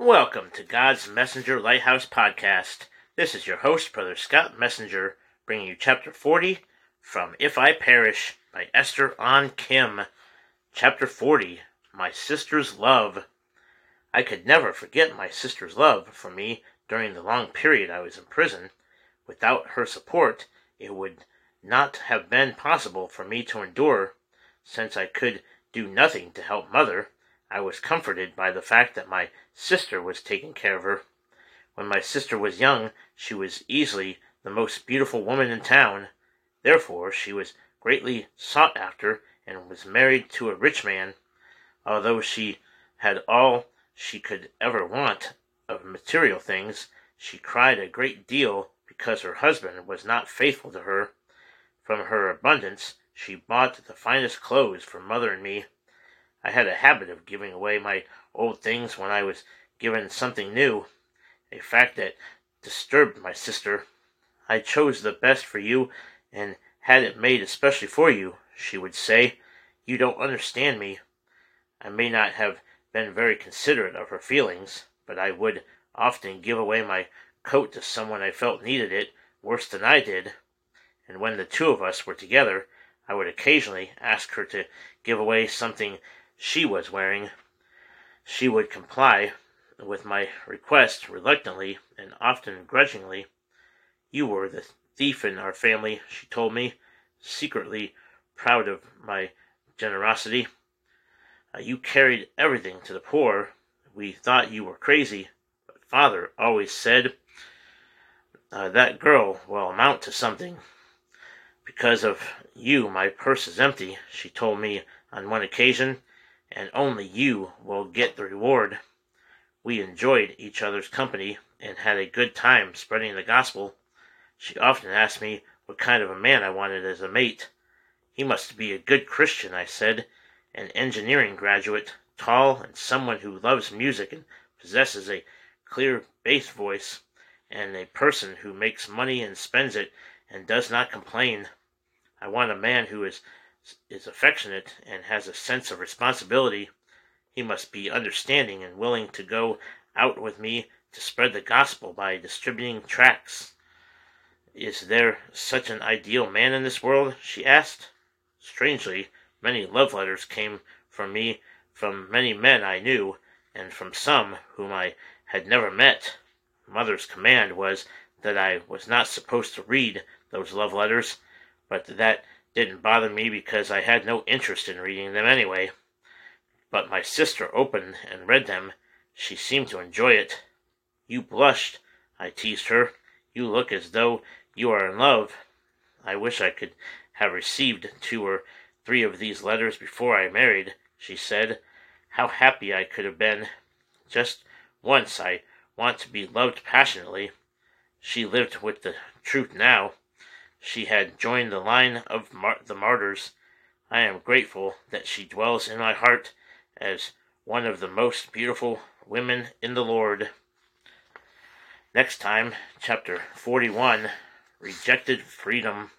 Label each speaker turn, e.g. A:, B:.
A: Welcome to God's Messenger Lighthouse Podcast. This is your host, Brother Scott Messenger, bringing you Chapter 40 from If I Perish by Esther Ahn Kim. Chapter 40 My Sister's Love. I could never forget my sister's love for me during the long period I was in prison. Without her support, it would not have been possible for me to endure. Since I could do nothing to help mother, I was comforted by the fact that my sister was taking care of her. When my sister was young, she was easily the most beautiful woman in town. Therefore, she was greatly sought after and was married to a rich man. Although she had all she could ever want of material things, she cried a great deal because her husband was not faithful to her. From her abundance, she bought the finest clothes for mother and me. I had a habit of giving away my old things when I was given something new, a fact that disturbed my sister. I chose the best for you and had it made especially for you, she would say. You don't understand me. I may not have been very considerate of her feelings, but I would often give away my coat to someone I felt needed it worse than I did, and when the two of us were together, I would occasionally ask her to give away something she was wearing. She would comply with my request reluctantly and often grudgingly. You were the thief in our family, she told me, secretly proud of my generosity. Uh, you carried everything to the poor. We thought you were crazy, but father always said uh, that girl will amount to something. Because of you, my purse is empty, she told me on one occasion, and only you will get the reward. We enjoyed each other's company and had a good time spreading the gospel. She often asked me what kind of a man I wanted as a mate. He must be a good Christian, I said, an engineering graduate, tall, and someone who loves music and possesses a clear bass voice, and a person who makes money and spends it and does not complain. I want a man who is is affectionate and has a sense of responsibility. He must be understanding and willing to go out with me to spread the gospel by distributing tracts. Is there such an ideal man in this world? she asked. Strangely, Many love letters came from me from many men I knew, and from some whom I had never met. Mother's command was that I was not supposed to read those love letters, but that didn't bother me because I had no interest in reading them anyway. But my sister opened and read them. She seemed to enjoy it. You blushed, I teased her. You look as though you are in love. I wish I could have received two or three of these letters before I married, she said. How happy I could have been. Just once I want to be loved passionately. She lived with the truth now. She had joined the line of mar- the martyrs. I am grateful that she dwells in my heart as one of the most beautiful women in the Lord. Next time, chapter 41 Rejected Freedom.